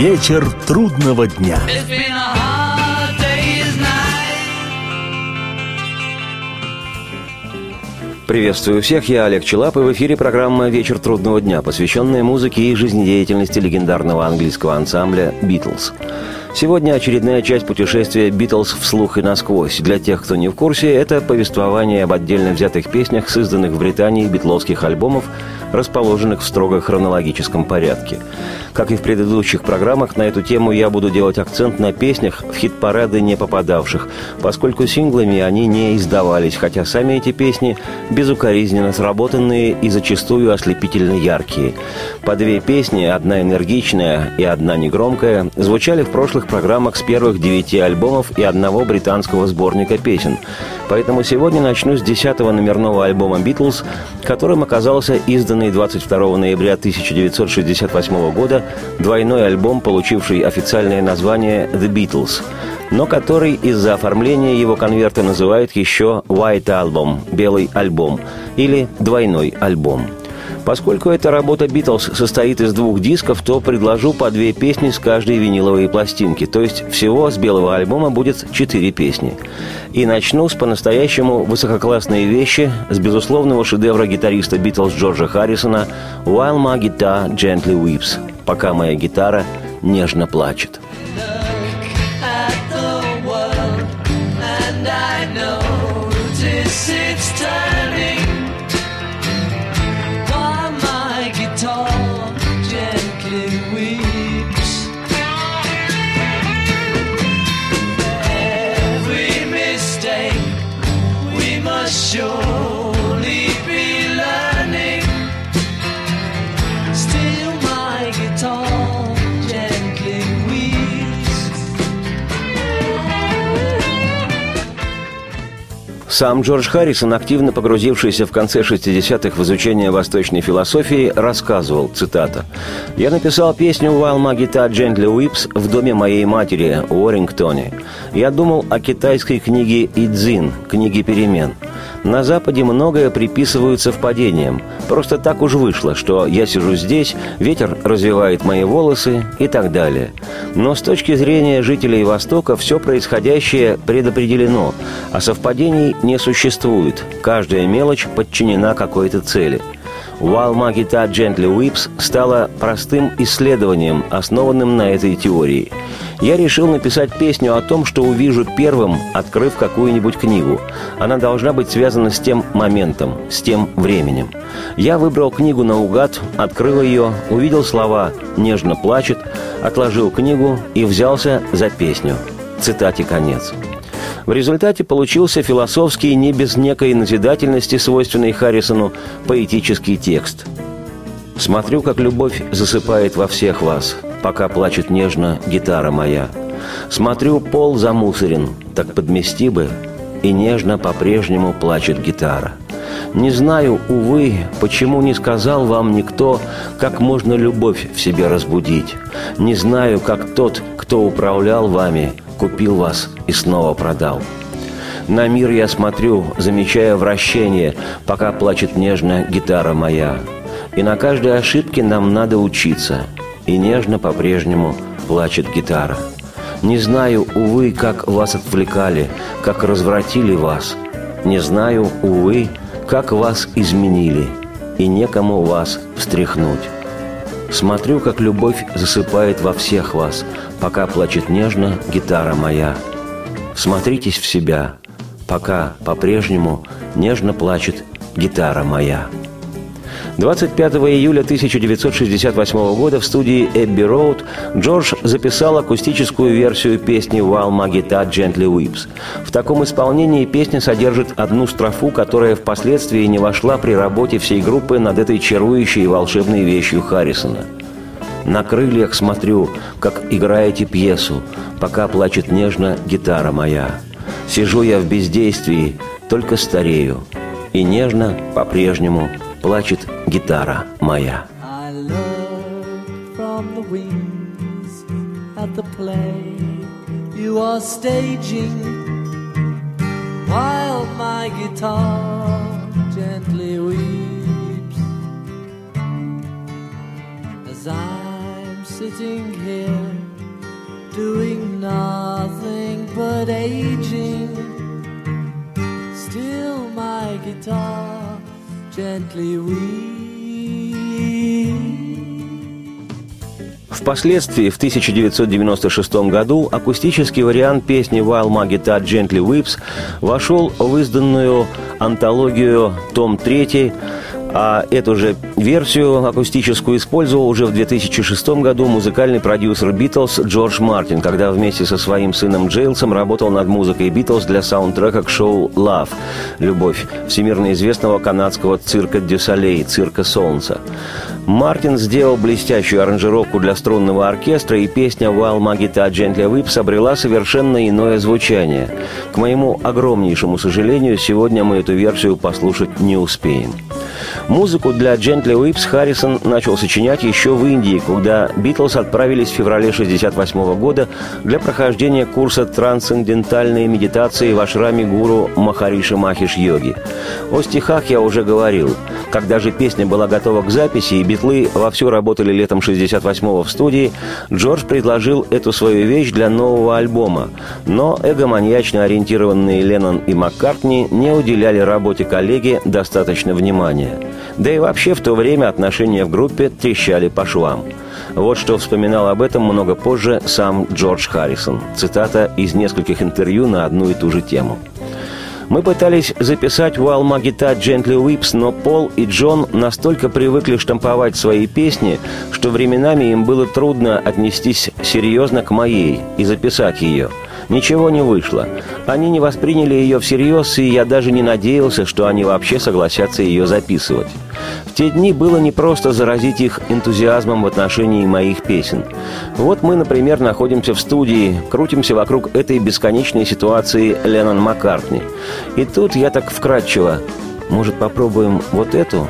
Вечер трудного дня. Приветствую всех, я Олег Челап, и в эфире программа «Вечер трудного дня», посвященная музыке и жизнедеятельности легендарного английского ансамбля «Битлз». Сегодня очередная часть путешествия «Битлз вслух и насквозь». Для тех, кто не в курсе, это повествование об отдельно взятых песнях, созданных в Британии битловских альбомов, расположенных в строго хронологическом порядке. Как и в предыдущих программах, на эту тему я буду делать акцент на песнях, в хит-парады не попадавших, поскольку синглами они не издавались, хотя сами эти песни безукоризненно сработанные и зачастую ослепительно яркие. По две песни, одна энергичная и одна негромкая, звучали в прошлых прошлых программах с первых девяти альбомов и одного британского сборника песен. Поэтому сегодня начну с десятого номерного альбома «Битлз», которым оказался изданный 22 ноября 1968 года двойной альбом, получивший официальное название «The Beatles», но который из-за оформления его конверта называют еще «White Album» – «Белый альбом» или «Двойной альбом». Поскольку эта работа «Битлз» состоит из двух дисков, то предложу по две песни с каждой виниловой пластинки, то есть всего с белого альбома будет четыре песни. И начну с по-настоящему высококлассной вещи, с безусловного шедевра гитариста «Битлз» Джорджа Харрисона «While my guitar gently weeps» – «Пока моя гитара нежно плачет». Сам Джордж Харрисон, активно погрузившийся в конце 60-х в изучение восточной философии, рассказывал, цитата, «Я написал песню «While my guitar gently weeps» в доме моей матери, в Уоррингтоне. Я думал о китайской книге «Идзин», книге перемен. На Западе многое приписывают совпадениям. Просто так уж вышло, что я сижу здесь, ветер развивает мои волосы и так далее. Но с точки зрения жителей Востока все происходящее предопределено, а совпадений не существует. Каждая мелочь подчинена какой-то цели – While Magita Gently Weeps стала простым исследованием, основанным на этой теории. Я решил написать песню о том, что увижу первым, открыв какую-нибудь книгу. Она должна быть связана с тем моментом, с тем временем. Я выбрал книгу наугад, открыл ее, увидел слова «нежно плачет», отложил книгу и взялся за песню. Цитате конец. В результате получился философский, не без некой назидательности, свойственный Харрисону, поэтический текст. «Смотрю, как любовь засыпает во всех вас, пока плачет нежно гитара моя. Смотрю, пол замусорен, так подмести бы, и нежно по-прежнему плачет гитара. Не знаю, увы, почему не сказал вам никто, как можно любовь в себе разбудить. Не знаю, как тот, кто управлял вами, купил вас и снова продал. На мир я смотрю, замечая вращение, пока плачет нежно гитара моя. И на каждой ошибке нам надо учиться, и нежно по-прежнему плачет гитара. Не знаю, увы, как вас отвлекали, как развратили вас. Не знаю, увы, как вас изменили, и некому вас встряхнуть. Смотрю, как любовь засыпает во всех вас, пока плачет нежно гитара моя. Смотритесь в себя, пока по-прежнему нежно плачет гитара моя. 25 июля 1968 года в студии Эбби Роуд Джордж записал акустическую версию песни «While My Guitar Gently Weeps». В таком исполнении песня содержит одну строфу, которая впоследствии не вошла при работе всей группы над этой чарующей и волшебной вещью Харрисона. «На крыльях смотрю, как играете пьесу, пока плачет нежно гитара моя. Сижу я в бездействии, только старею, и нежно по-прежнему плачет гитара моя. you are staging while my guitar gently weeps as I'm sitting here doing nothing but aging. Still, my guitar gently. Впоследствии, в 1996 году, акустический вариант песни «While My Guitar Gently Weeps» вошел в изданную антологию «Том 3» А эту же версию акустическую использовал уже в 2006 году музыкальный продюсер «Битлз» Джордж Мартин, когда вместе со своим сыном Джейлсом работал над музыкой «Битлз» для саундтрека к шоу «Love» – «Любовь» всемирно известного канадского цирка «Дю Солей» – «Цирка Солнца». Мартин сделал блестящую аранжировку для струнного оркестра, и песня «While Magita Gently Whips» обрела совершенно иное звучание. К моему огромнейшему сожалению, сегодня мы эту версию послушать не успеем. Музыку для «Gently Whips» Харрисон начал сочинять еще в Индии, когда «Битлз» отправились в феврале 1968 года для прохождения курса трансцендентальной медитации в ашраме гуру Махариши Махиш Йоги. О стихах я уже говорил. Когда же песня была готова к записи и битлы вовсю работали летом 68-го в студии, Джордж предложил эту свою вещь для нового альбома. Но эгоманьячно ориентированные Леннон и Маккартни не уделяли работе коллеги достаточно внимания. Да и вообще в то время отношения в группе трещали по швам. Вот что вспоминал об этом много позже сам Джордж Харрисон. Цитата из нескольких интервью на одну и ту же тему. Мы пытались записать «While My Guitar Gently Weeps», но Пол и Джон настолько привыкли штамповать свои песни, что временами им было трудно отнестись серьезно к моей и записать ее – Ничего не вышло. Они не восприняли ее всерьез, и я даже не надеялся, что они вообще согласятся ее записывать. В те дни было непросто заразить их энтузиазмом в отношении моих песен. Вот мы, например, находимся в студии, крутимся вокруг этой бесконечной ситуации Леннон Маккартни. И тут я так вкратчиво. Может, попробуем вот эту?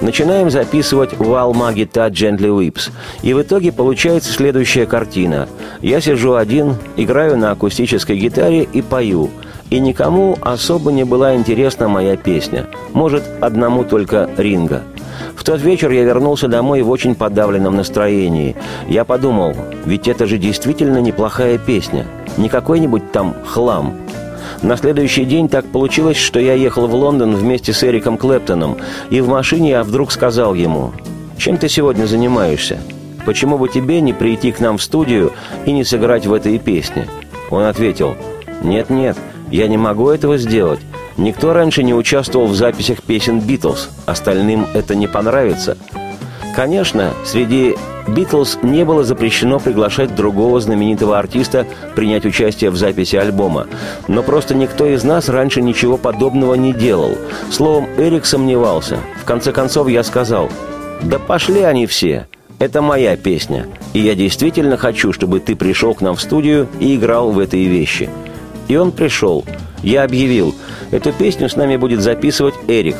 Начинаем записывать «While Magita Gently Weeps». И в итоге получается следующая картина. Я сижу один, играю на акустической гитаре и пою. И никому особо не была интересна моя песня. Может, одному только Ринга. В тот вечер я вернулся домой в очень подавленном настроении. Я подумал, ведь это же действительно неплохая песня. Не какой-нибудь там хлам – на следующий день так получилось, что я ехал в Лондон вместе с Эриком Клэптоном, и в машине я вдруг сказал ему, «Чем ты сегодня занимаешься? Почему бы тебе не прийти к нам в студию и не сыграть в этой песне?» Он ответил, «Нет-нет, я не могу этого сделать. Никто раньше не участвовал в записях песен «Битлз». Остальным это не понравится. Конечно, среди «Битлз» не было запрещено приглашать другого знаменитого артиста принять участие в записи альбома. Но просто никто из нас раньше ничего подобного не делал. Словом, Эрик сомневался. В конце концов я сказал, «Да пошли они все!» Это моя песня, и я действительно хочу, чтобы ты пришел к нам в студию и играл в этой вещи. И он пришел. Я объявил, эту песню с нами будет записывать Эрик.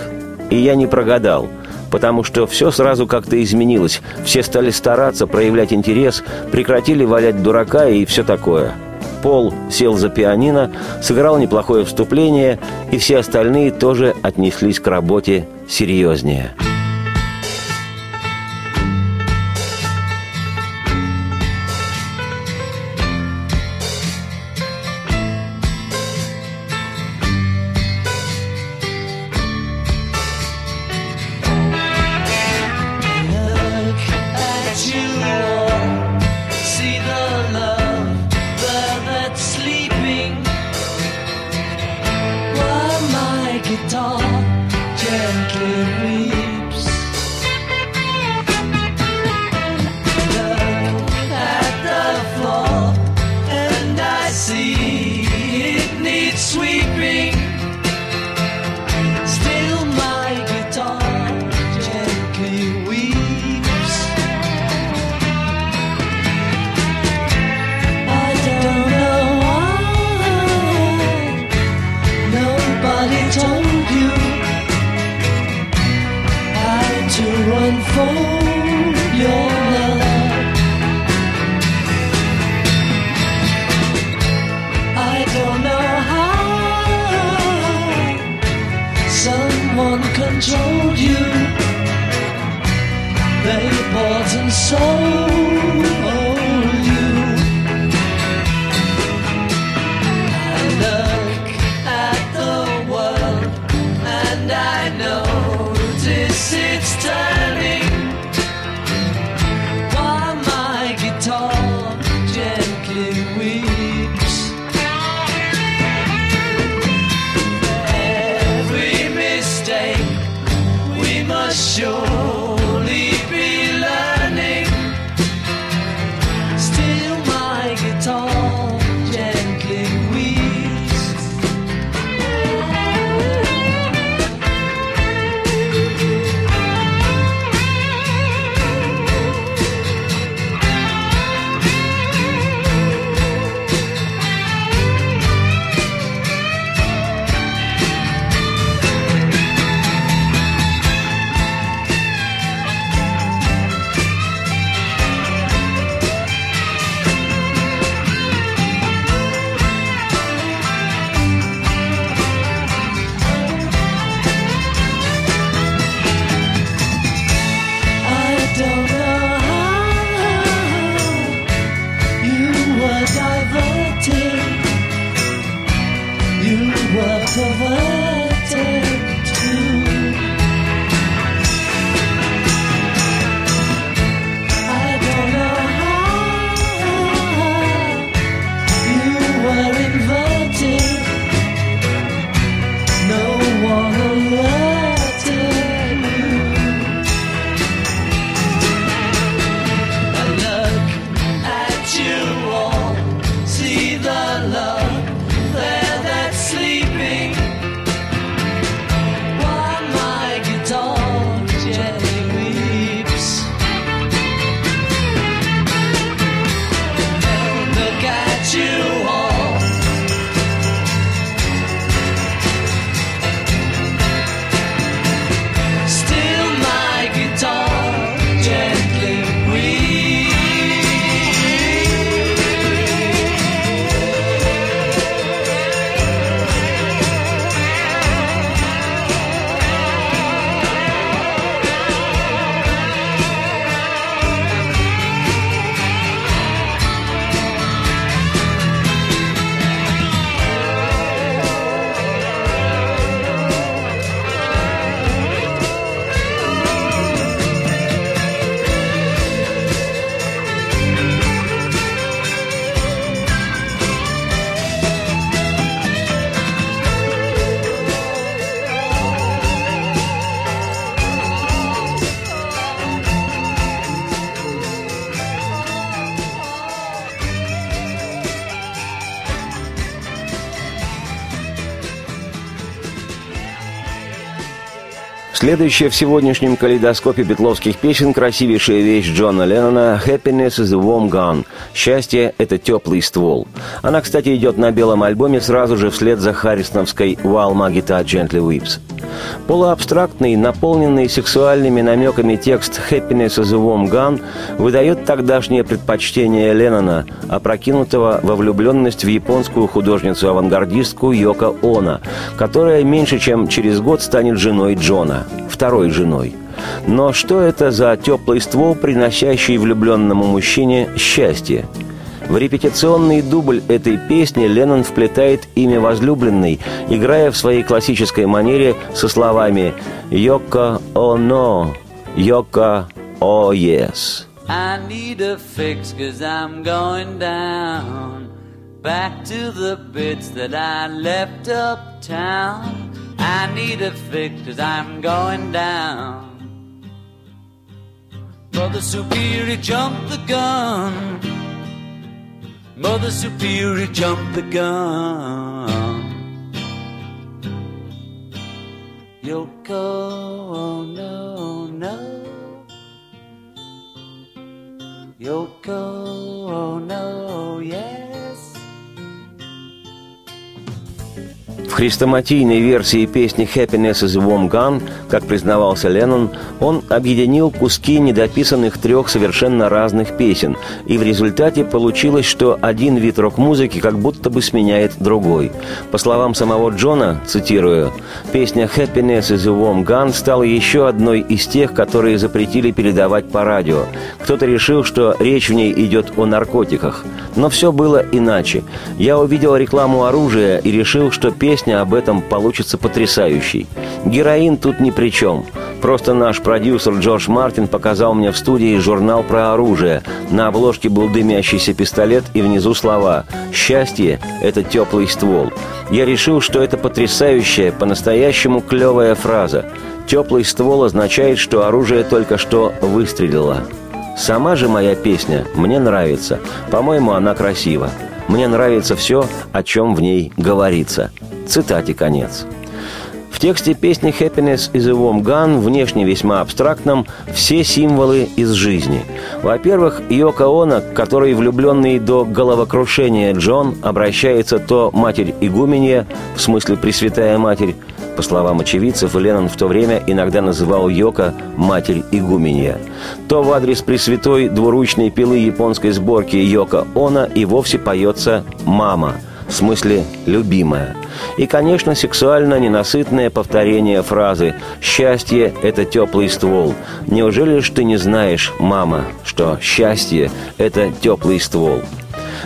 И я не прогадал – потому что все сразу как-то изменилось. Все стали стараться, проявлять интерес, прекратили валять дурака и все такое. Пол сел за пианино, сыграл неплохое вступление, и все остальные тоже отнеслись к работе серьезнее. to unfold your love. I don't know how someone controlled you. They bought and sold. Следующая в сегодняшнем калейдоскопе бетловских песен красивейшая вещь Джона Леннона «Happiness is a warm gun» – «Счастье – это теплый ствол». Она, кстати, идет на белом альбоме сразу же вслед за харрисоновской «While my guitar gently weeps». Полуабстрактный, наполненный сексуальными намеками текст «Happiness is a warm gun» выдает тогдашнее предпочтение Леннона, опрокинутого во влюбленность в японскую художницу-авангардистку Йоко Оно, которая меньше чем через год станет женой Джона, второй женой. Но что это за теплый ствол, приносящий влюбленному мужчине счастье – в репетиционный дубль этой песни Леннон вплетает имя возлюбленной, играя в своей классической манере со словами «Йоко о но», «Йоко о yes». I need a fix cause I'm going down Back to the bits that I left uptown I need a fix cause I'm going down Brother Superior jumped the gun Mother Superior jumped the gun. Yoko, oh no, no. Yoko, oh no, yeah. В хрестоматийной версии песни «Happiness is a Warm Gun», как признавался Леннон, он объединил куски недописанных трех совершенно разных песен, и в результате получилось, что один вид рок-музыки как будто бы сменяет другой. По словам самого Джона, цитирую, «Песня «Happiness is a Warm Gun» стала еще одной из тех, которые запретили передавать по радио. Кто-то решил, что речь в ней идет о наркотиках. Но все было иначе. Я увидел рекламу оружия и решил, что песня песня об этом получится потрясающей. Героин тут ни при чем. Просто наш продюсер Джордж Мартин показал мне в студии журнал про оружие. На обложке был дымящийся пистолет и внизу слова «Счастье – это теплый ствол». Я решил, что это потрясающая, по-настоящему клевая фраза. Теплый ствол означает, что оружие только что выстрелило. Сама же моя песня мне нравится. По-моему, она красива. Мне нравится все, о чем в ней говорится. Цитате конец. В тексте песни «Happiness is a warm gun» внешне весьма абстрактном все символы из жизни. Во-первых, Йоко Оно, который влюбленный до головокрушения Джон, обращается то матерь игуменья, в смысле Пресвятая Матерь, по словам очевидцев, Леннон в то время иногда называл Йока «матерь игуменья». То в адрес Пресвятой двуручной пилы японской сборки Йока Она и вовсе поется «мама», в смысле «любимая». И, конечно, сексуально ненасытное повторение фразы «Счастье – это теплый ствол». Неужели ж ты не знаешь, мама, что счастье – это теплый ствол?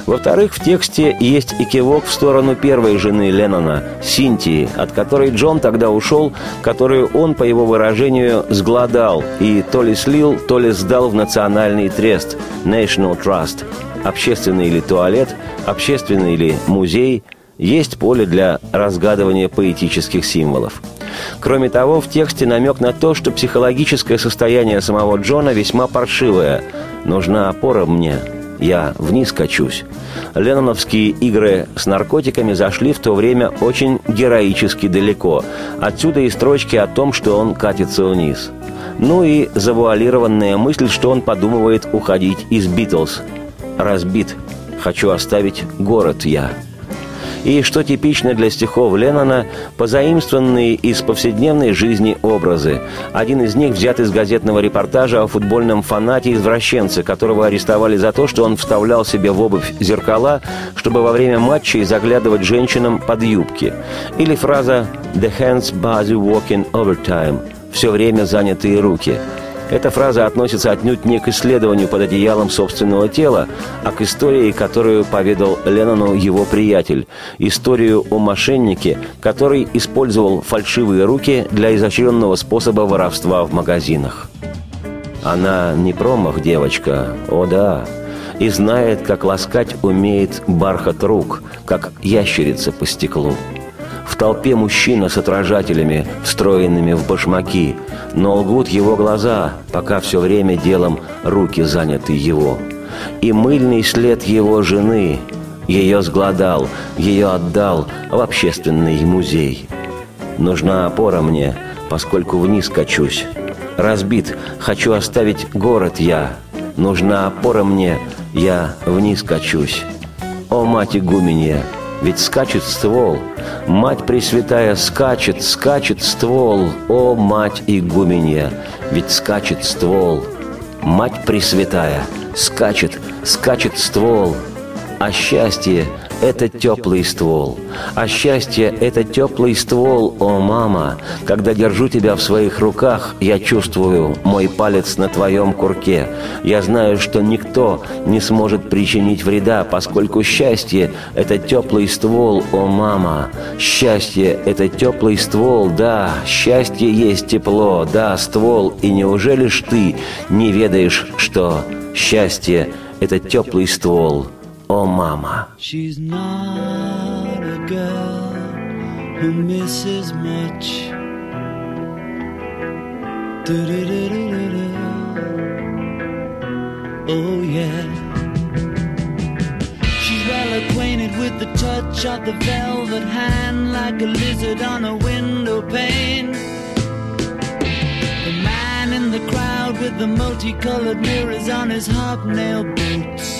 Во-вторых, в тексте есть и кивок в сторону первой жены Леннона, Синтии, от которой Джон тогда ушел, которую он, по его выражению, сгладал и то ли слил, то ли сдал в национальный трест – National Trust. Общественный или туалет, общественный или музей – есть поле для разгадывания поэтических символов. Кроме того, в тексте намек на то, что психологическое состояние самого Джона весьма паршивое. «Нужна опора мне, я вниз качусь». Ленноновские игры с наркотиками зашли в то время очень героически далеко. Отсюда и строчки о том, что он катится вниз. Ну и завуалированная мысль, что он подумывает уходить из «Битлз». «Разбит. Хочу оставить город я» и, что типично для стихов Леннона, позаимствованные из повседневной жизни образы. Один из них взят из газетного репортажа о футбольном фанате-извращенце, которого арестовали за то, что он вставлял себе в обувь зеркала, чтобы во время матчей заглядывать женщинам под юбки. Или фраза «The hands busy walking overtime» – «все время занятые руки». Эта фраза относится отнюдь не к исследованию под одеялом собственного тела, а к истории, которую поведал Леннону его приятель. Историю о мошеннике, который использовал фальшивые руки для изощренного способа воровства в магазинах. Она не промах, девочка, о да, и знает, как ласкать умеет бархат рук, как ящерица по стеклу. В толпе мужчина с отражателями, встроенными в башмаки, но лгут его глаза, пока все время делом руки заняты его. И мыльный след его жены, ее сгладал, ее отдал в общественный музей. Нужна опора мне, поскольку вниз качусь. Разбит, хочу оставить город я. Нужна опора мне, я вниз качусь. О, мать игуменья, ведь скачет ствол. Мать Пресвятая скачет, скачет ствол. О, мать игуменья, ведь скачет ствол. Мать Пресвятая скачет, скачет ствол. А счастье это теплый ствол. А счастье — это теплый ствол, о мама. Когда держу тебя в своих руках, я чувствую мой палец на твоем курке. Я знаю, что никто не сможет причинить вреда, поскольку счастье — это теплый ствол, о мама. Счастье — это теплый ствол, да, счастье есть тепло, да, ствол. И неужели ж ты не ведаешь, что счастье — это теплый ствол — Oh, mama. She's not a girl who misses much. Oh, yeah. She's well acquainted with the touch of the velvet hand like a lizard on a window pane. The man in the crowd with the multicolored mirrors on his hobnail boots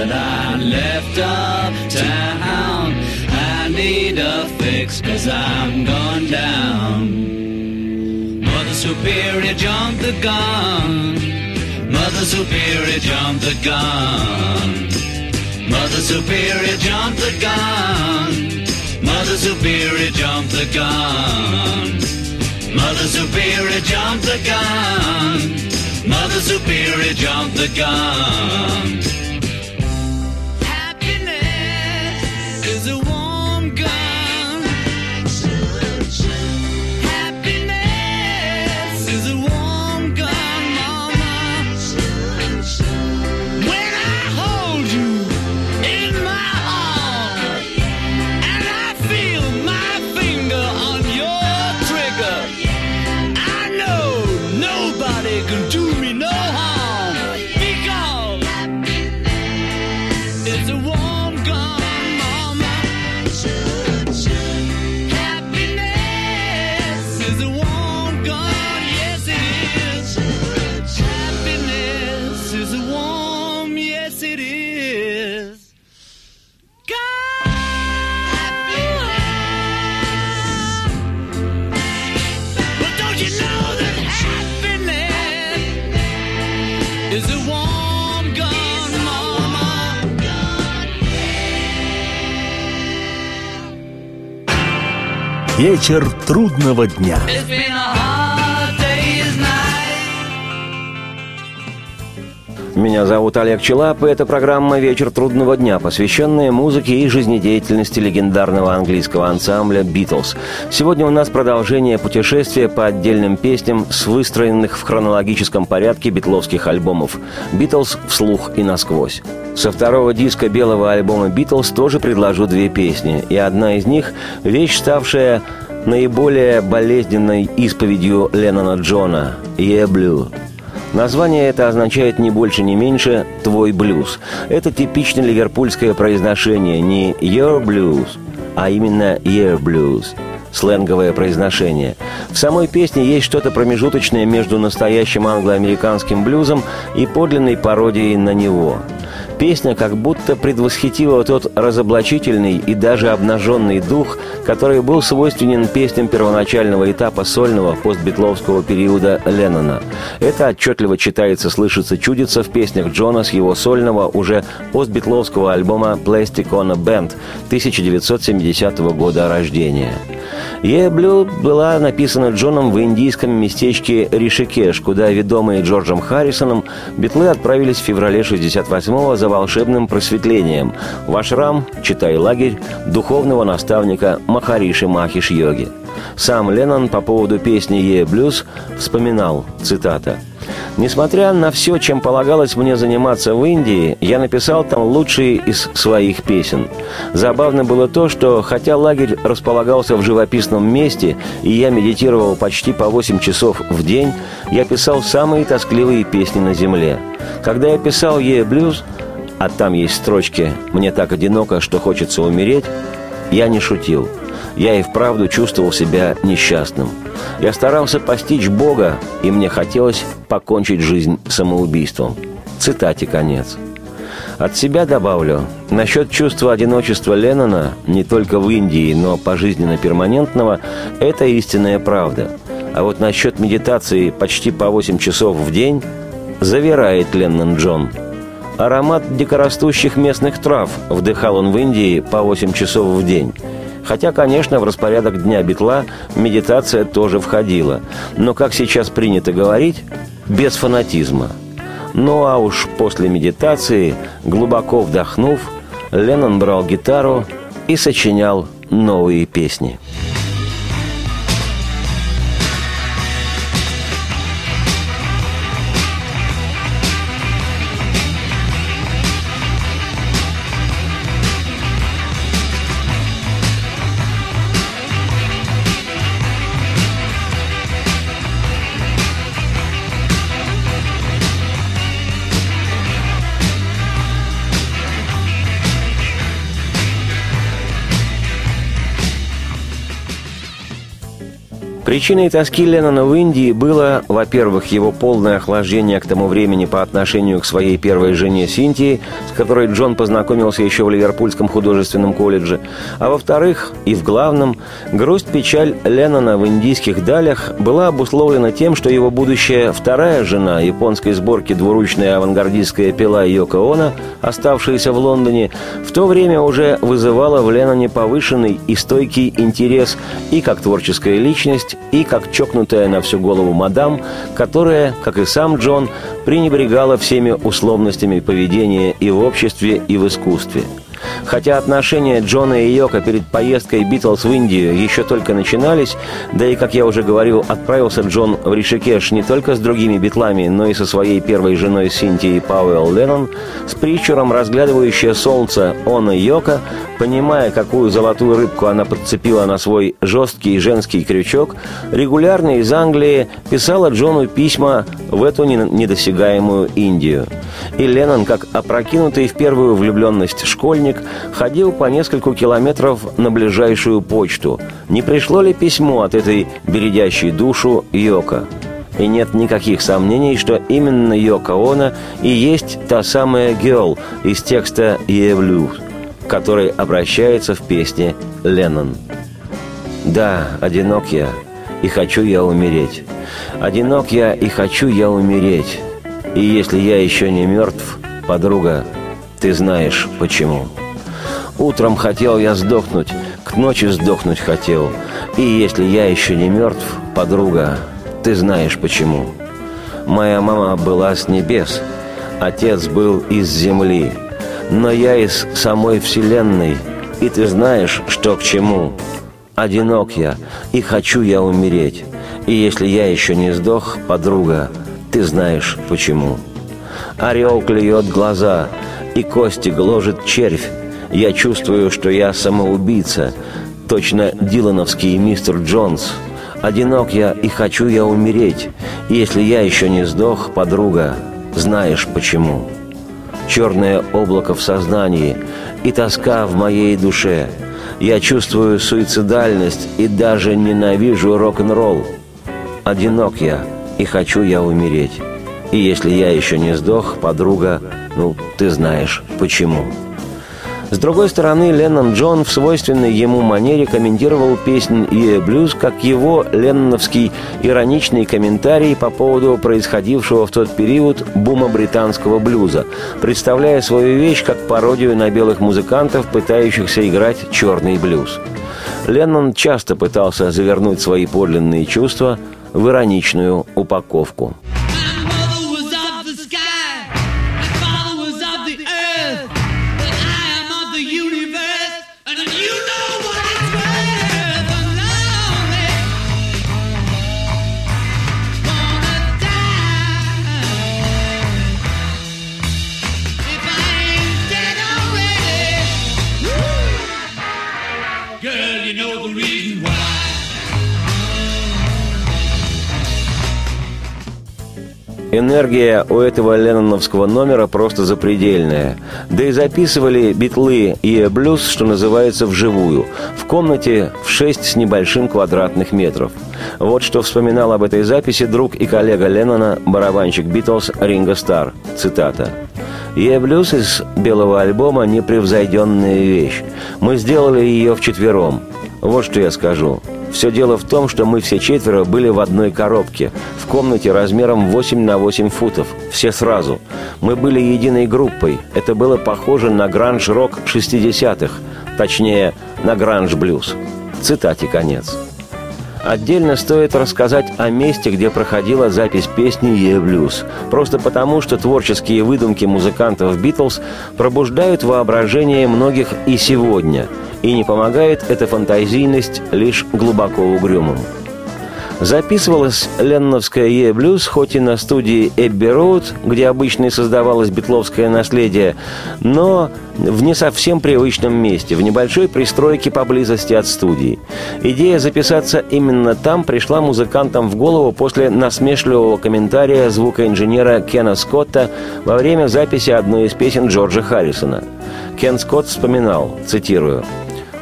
That I left uptown. I need a fix cause I'm going down. Mother Superior jumped the gun. Mother Superior jumped the gun. Mother Superior jumped the gun. Mother Superior jumped the gun. Mother Superior jumped the gun. Mother Superior jumped the gun. Вечер трудного дня. Меня зовут Олег Челап, и это программа «Вечер трудного дня», посвященная музыке и жизнедеятельности легендарного английского ансамбля «Битлз». Сегодня у нас продолжение путешествия по отдельным песням с выстроенных в хронологическом порядке битловских альбомов «Битлз. Вслух и насквозь». Со второго диска белого альбома «Битлз» тоже предложу две песни, и одна из них – вещь, ставшая наиболее болезненной исповедью Леннона Джона «Yeah Blue». Название это означает не больше, не меньше «твой блюз». Это типично ливерпульское произношение, не «your blues», а именно «year blues» сленговое произношение. В самой песне есть что-то промежуточное между настоящим англо-американским блюзом и подлинной пародией на него. Песня как будто предвосхитила тот разоблачительный и даже обнаженный дух, который был свойственен песням первоначального этапа сольного постбитловского периода Леннона. Это отчетливо читается, слышится, чудится в песнях Джона с его сольного уже постбитловского альбома «Plastic on a Band» 1970 года рождения. «Yeah Blue» была написана Джоном в индийском местечке Ришикеш, куда ведомые Джорджем Харрисоном битлы отправились в феврале 68-го за волшебным просветлением в ашрам, читай лагерь, духовного наставника Махариши Махиш Йоги. Сам Леннон по поводу песни «Е блюз» вспоминал, цитата, «Несмотря на все, чем полагалось мне заниматься в Индии, я написал там лучшие из своих песен. Забавно было то, что хотя лагерь располагался в живописном месте, и я медитировал почти по 8 часов в день, я писал самые тоскливые песни на земле. Когда я писал «Е блюз», а там есть строчки «Мне так одиноко, что хочется умереть», я не шутил – я и вправду чувствовал себя несчастным. Я старался постичь Бога, и мне хотелось покончить жизнь самоубийством. Цитате конец. От себя добавлю, насчет чувства одиночества Леннона не только в Индии, но пожизненно перманентного, это истинная правда. А вот насчет медитации почти по 8 часов в день завирает Леннон Джон. Аромат дикорастущих местных трав вдыхал он в Индии по 8 часов в день – Хотя, конечно, в распорядок дня битла медитация тоже входила. Но, как сейчас принято говорить, без фанатизма. Ну а уж после медитации, глубоко вдохнув, Леннон брал гитару и сочинял новые песни. Причиной тоски Леннона в Индии было, во-первых, его полное охлаждение к тому времени по отношению к своей первой жене Синтии, с которой Джон познакомился еще в Ливерпульском художественном колледже, а во-вторых, и в главном, грусть-печаль Леннона в индийских далях была обусловлена тем, что его будущая вторая жена, японской сборки двуручная авангардистская пила Йоко Оно, оставшаяся в Лондоне, в то время уже вызывала в Ленноне повышенный и стойкий интерес и как творческая личность, и как чокнутая на всю голову мадам, которая, как и сам Джон, пренебрегала всеми условностями поведения и в обществе, и в искусстве – Хотя отношения Джона и Йока перед поездкой Битлз в Индию еще только начинались, да и, как я уже говорил, отправился Джон в Ришикеш не только с другими битлами, но и со своей первой женой Синтией Пауэлл Леннон, с притчуром разглядывающее солнце он и Йока, понимая, какую золотую рыбку она подцепила на свой жесткий женский крючок, регулярно из Англии писала Джону письма в эту недосягаемую Индию. И Леннон, как опрокинутый в первую влюбленность школьник, ходил по нескольку километров на ближайшую почту. Не пришло ли письмо от этой бередящей душу Йока? И нет никаких сомнений, что именно Йока Оно и есть та самая Герл из текста «Евлю», который обращается в песне «Леннон». «Да, одинок я, и хочу я умереть. Одинок я, и хочу я умереть. И если я еще не мертв, подруга, ты знаешь почему». Утром хотел я сдохнуть, к ночи сдохнуть хотел. И если я еще не мертв, подруга, ты знаешь почему. Моя мама была с небес, отец был из земли, но я из самой вселенной, и ты знаешь, что к чему. Одинок я, и хочу я умереть. И если я еще не сдох, подруга, ты знаешь почему. Орел клюет глаза, и кости гложет червь, я чувствую, что я самоубийца, точно Дилановский мистер Джонс. Одинок я и хочу я умереть. Если я еще не сдох, подруга, знаешь почему. Черное облако в сознании и тоска в моей душе. Я чувствую суицидальность и даже ненавижу рок-н-ролл. Одинок я и хочу я умереть. И если я еще не сдох, подруга, ну, ты знаешь почему». С другой стороны, Леннон Джон в свойственной ему манере комментировал песнь «Е блюз» как его ленноновский ироничный комментарий по поводу происходившего в тот период бума британского блюза, представляя свою вещь как пародию на белых музыкантов, пытающихся играть черный блюз. Леннон часто пытался завернуть свои подлинные чувства в ироничную упаковку. Энергия у этого ленноновского номера просто запредельная. Да и записывали битлы и блюз, что называется, вживую, в комнате в 6 с небольшим квадратных метров. Вот что вспоминал об этой записи друг и коллега Леннона, барабанщик Битлз Ринго Стар. Цитата. «Е из белого альбома – непревзойденная вещь. Мы сделали ее вчетвером. Вот что я скажу. Все дело в том, что мы все четверо были в одной коробке, в комнате размером 8 на 8 футов, все сразу. Мы были единой группой. Это было похоже на гранж-рок 60-х, точнее, на гранж-блюз. Цитате конец. Отдельно стоит рассказать о месте, где проходила запись песни «Е блюз». Просто потому, что творческие выдумки музыкантов «Битлз» пробуждают воображение многих и сегодня – и не помогает эта фантазийность лишь глубоко угрюмым. Записывалась ленновская «Е-блюз» хоть и на студии «Эбби Роуд», где обычно и создавалось битловское наследие, но в не совсем привычном месте, в небольшой пристройке поблизости от студии. Идея записаться именно там пришла музыкантам в голову после насмешливого комментария звукоинженера Кена Скотта во время записи одной из песен Джорджа Харрисона. Кен Скотт вспоминал, цитирую,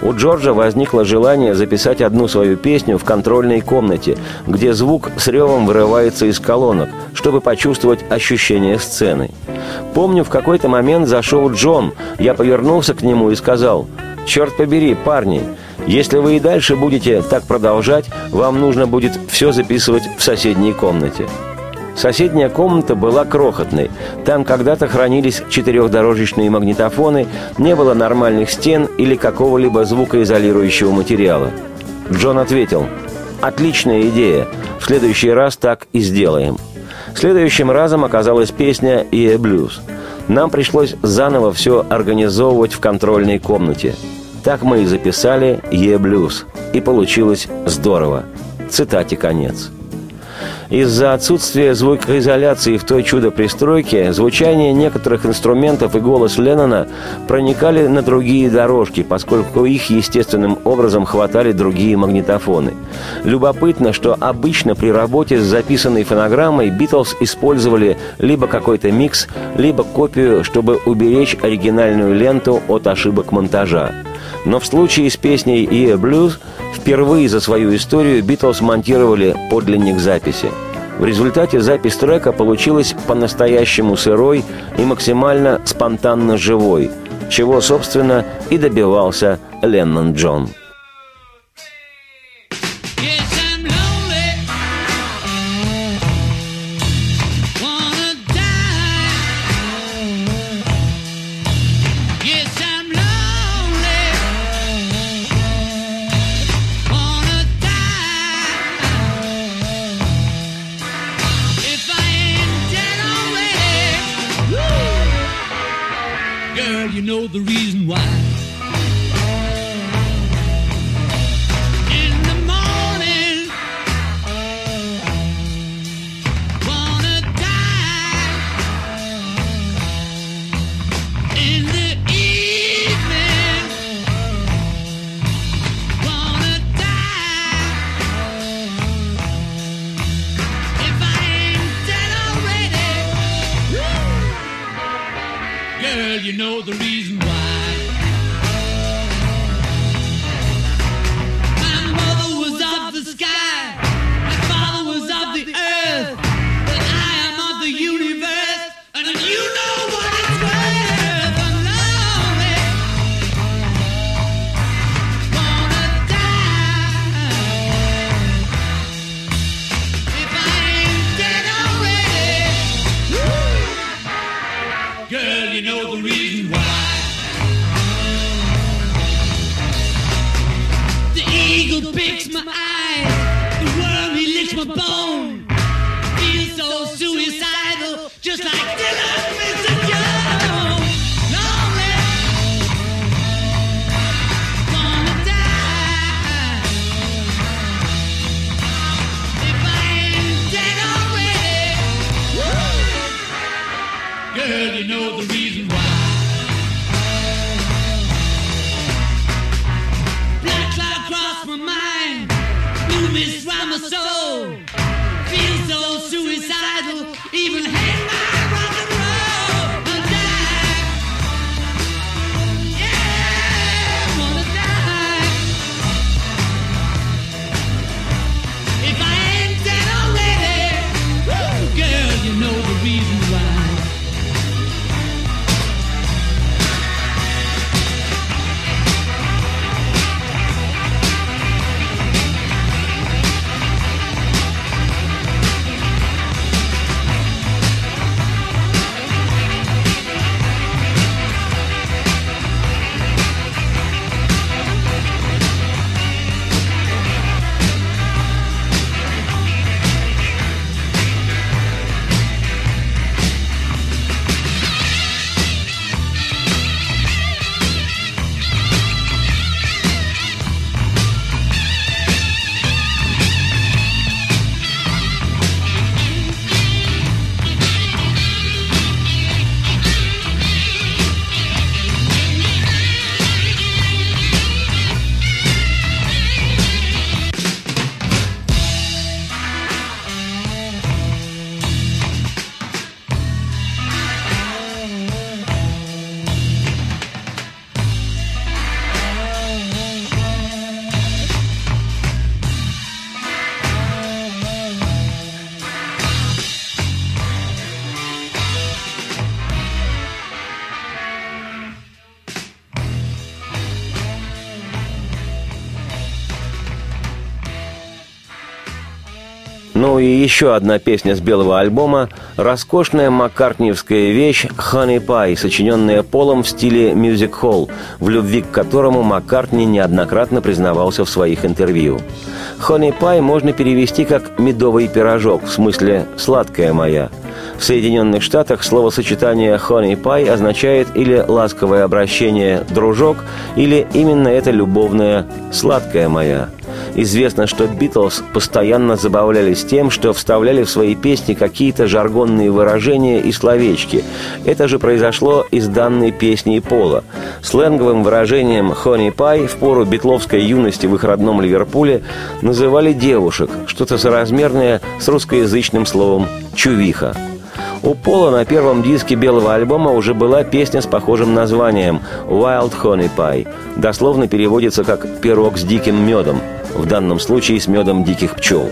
у Джорджа возникло желание записать одну свою песню в контрольной комнате, где звук с ревом вырывается из колонок, чтобы почувствовать ощущение сцены. Помню, в какой-то момент зашел Джон, я повернулся к нему и сказал, «Черт побери, парни, если вы и дальше будете так продолжать, вам нужно будет все записывать в соседней комнате». Соседняя комната была крохотной. Там когда-то хранились четырехдорожечные магнитофоны, не было нормальных стен или какого-либо звукоизолирующего материала. Джон ответил, «Отличная идея. В следующий раз так и сделаем». Следующим разом оказалась песня «И блюз». Нам пришлось заново все организовывать в контрольной комнате. Так мы и записали «Е блюз». И получилось здорово. Цитате конец. Из-за отсутствия звукоизоляции в той чудо-пристройке звучание некоторых инструментов и голос Леннона проникали на другие дорожки, поскольку их естественным образом хватали другие магнитофоны. Любопытно, что обычно при работе с записанной фонограммой Битлз использовали либо какой-то микс, либо копию, чтобы уберечь оригинальную ленту от ошибок монтажа. Но в случае с песней «Ear Blues» впервые за свою историю Битлз монтировали подлинник записи. В результате запись трека получилась по-настоящему сырой и максимально спонтанно живой, чего, собственно, и добивался Леннон Джон. girl, you know the reason why. И еще одна песня с белого альбома – роскошная маккартниевская вещь «Honey Pie», сочиненная Полом в стиле мюзик-холл, в любви к которому Маккартни неоднократно признавался в своих интервью. «Honey Pie» можно перевести как «медовый пирожок», в смысле «сладкая моя». В Соединенных Штатах словосочетание «honey pie» означает или ласковое обращение «дружок», или именно это любовное «сладкая моя». Известно, что Битлз постоянно забавлялись тем, что вставляли в свои песни какие-то жаргонные выражения и словечки. Это же произошло из данной песни Пола. Сленговым выражением «honey pie» в пору битловской юности в их родном Ливерпуле называли девушек, что-то соразмерное с русскоязычным словом «чувиха». У Пола на первом диске белого альбома уже была песня с похожим названием «Wild Honey Pie». Дословно переводится как «пирог с диким медом», в данном случае с медом диких пчел.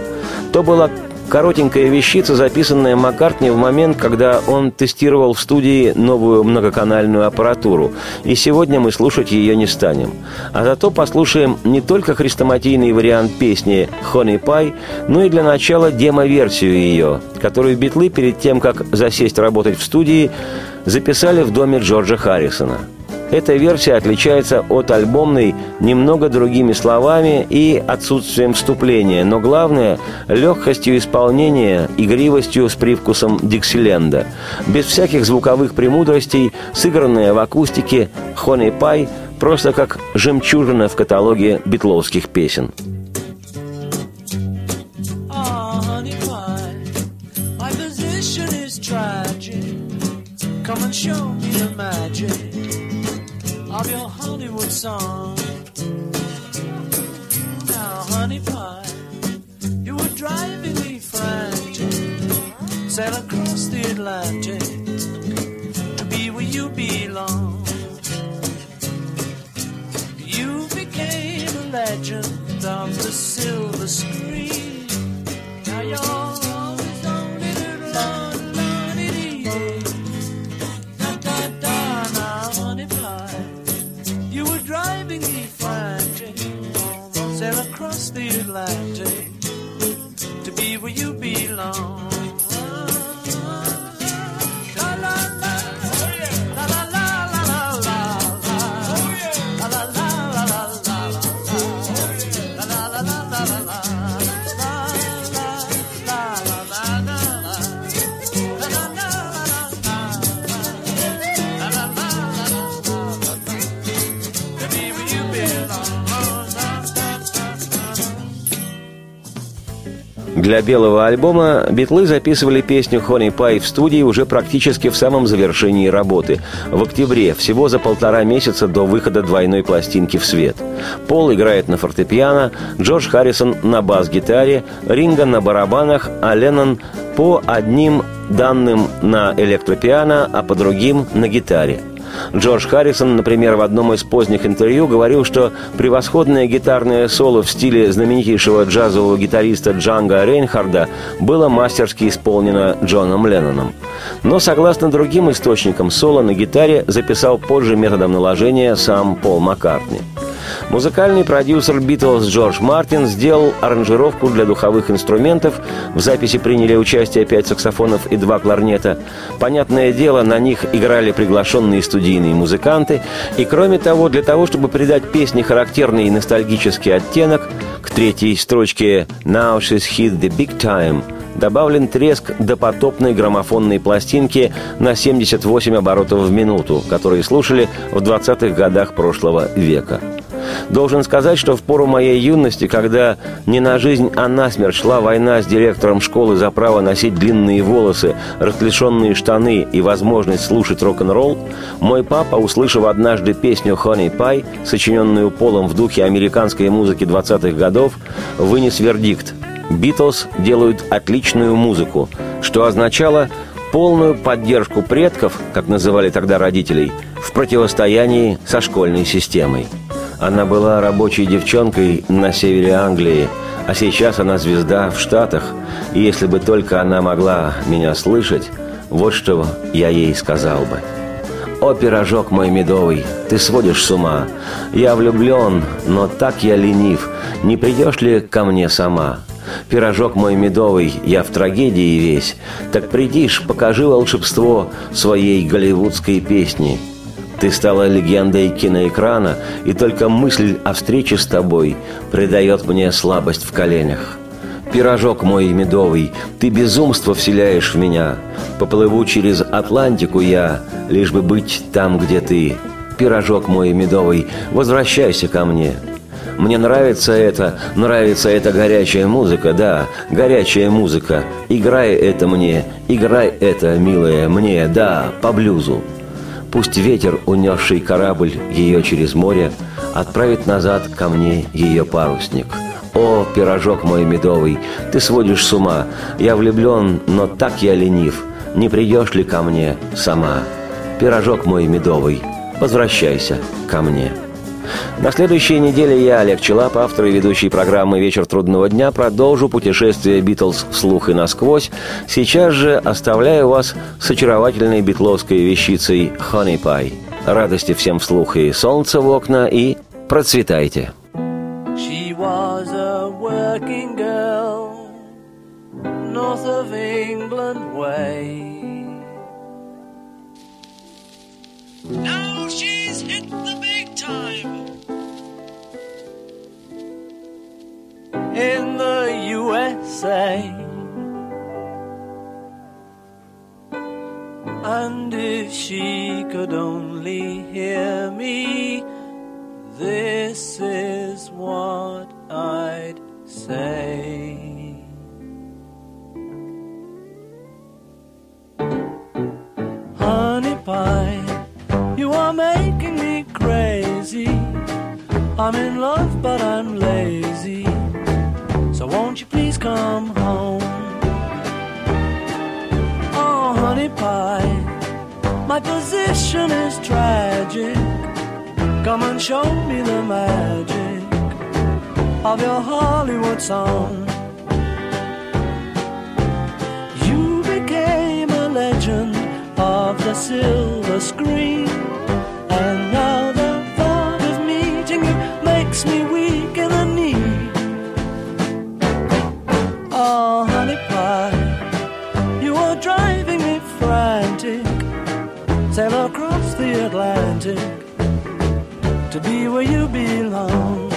То была коротенькая вещица, записанная Маккартни в момент, когда он тестировал в студии новую многоканальную аппаратуру. И сегодня мы слушать ее не станем. А зато послушаем не только хрестоматийный вариант песни «Honey Pie», но и для начала демо-версию ее, которую битлы перед тем, как засесть работать в студии, записали в доме Джорджа Харрисона – эта версия отличается от альбомной немного другими словами и отсутствием вступления, но главное – легкостью исполнения, игривостью с привкусом Диксиленда. Без всяких звуковых премудростей, сыгранная в акустике «Honey Pie» просто как жемчужина в каталоге битловских песен. Tragic. Come and show me the magic of your Hollywood song. Now, honey pie, you were driving me frantic. Sail across the Atlantic to be where you belong. You became a legend of the silver screen. Now you're the Atlantic to be where you belong. Для белого альбома битлы записывали песню «Honey Pie» в студии уже практически в самом завершении работы, в октябре, всего за полтора месяца до выхода двойной пластинки в свет. Пол играет на фортепиано, Джордж Харрисон на бас-гитаре, Ринга на барабанах, а Леннон по одним данным на электропиано, а по другим на гитаре – Джордж Харрисон, например, в одном из поздних интервью говорил, что превосходное гитарное соло в стиле знаменитейшего джазового гитариста Джанга Рейнхарда было мастерски исполнено Джоном Ленноном. Но, согласно другим источникам, соло на гитаре записал позже методом наложения сам Пол Маккартни. Музыкальный продюсер Битлз Джордж Мартин сделал аранжировку для духовых инструментов. В записи приняли участие пять саксофонов и два кларнета. Понятное дело, на них играли приглашенные студийные музыканты. И кроме того, для того, чтобы придать песне характерный ностальгический оттенок, к третьей строчке «Now she's hit the big time» добавлен треск допотопной граммофонной пластинки на 78 оборотов в минуту, которые слушали в 20-х годах прошлого века. Должен сказать, что в пору моей юности, когда не на жизнь, а на смерть шла война с директором школы за право носить длинные волосы, расклешенные штаны и возможность слушать рок-н-ролл, мой папа, услышав однажды песню «Honey Pie», сочиненную Полом в духе американской музыки 20-х годов, вынес вердикт «Битлз делают отличную музыку», что означало полную поддержку предков, как называли тогда родителей, в противостоянии со школьной системой. Она была рабочей девчонкой на севере Англии, а сейчас она звезда в Штатах, и если бы только она могла меня слышать, вот что я ей сказал бы. «О, пирожок мой медовый, ты сводишь с ума. Я влюблен, но так я ленив. Не придешь ли ко мне сама?» Пирожок мой медовый, я в трагедии весь. Так придишь, покажи волшебство своей голливудской песни. Ты стала легендой киноэкрана, и только мысль о встрече с тобой придает мне слабость в коленях. Пирожок мой медовый, ты безумство вселяешь в меня. Поплыву через Атлантику я, лишь бы быть там, где ты. Пирожок мой медовый, возвращайся ко мне. Мне нравится это, нравится эта горячая музыка, да, горячая музыка. Играй это мне, играй это, милая, мне, да, по блюзу. Пусть ветер, унесший корабль ее через море, Отправит назад ко мне ее парусник. О, пирожок мой медовый, ты сводишь с ума, Я влюблен, но так я ленив, Не придешь ли ко мне сама? Пирожок мой медовый, возвращайся ко мне. На следующей неделе я, Олег Челап, автор и ведущий программы «Вечер трудного дня», продолжу путешествие «Битлз. Вслух и насквозь». Сейчас же оставляю вас с очаровательной битловской вещицей «Honey Pie». Радости всем вслух и солнца в окна, и процветайте! She was a working girl, north of England way. Now she's hit the big time. USA. And if she could only hear me, this is what I'd say. Honey pie, you are making me crazy. I'm in love, but I'm lazy. So won't you please come home? Oh, honey pie, my position is tragic. Come and show me the magic of your Hollywood song. You became a legend of the silver screen, and now the Atlantic to be where you belong.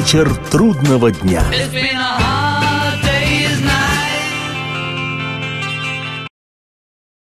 Вечер трудного дня.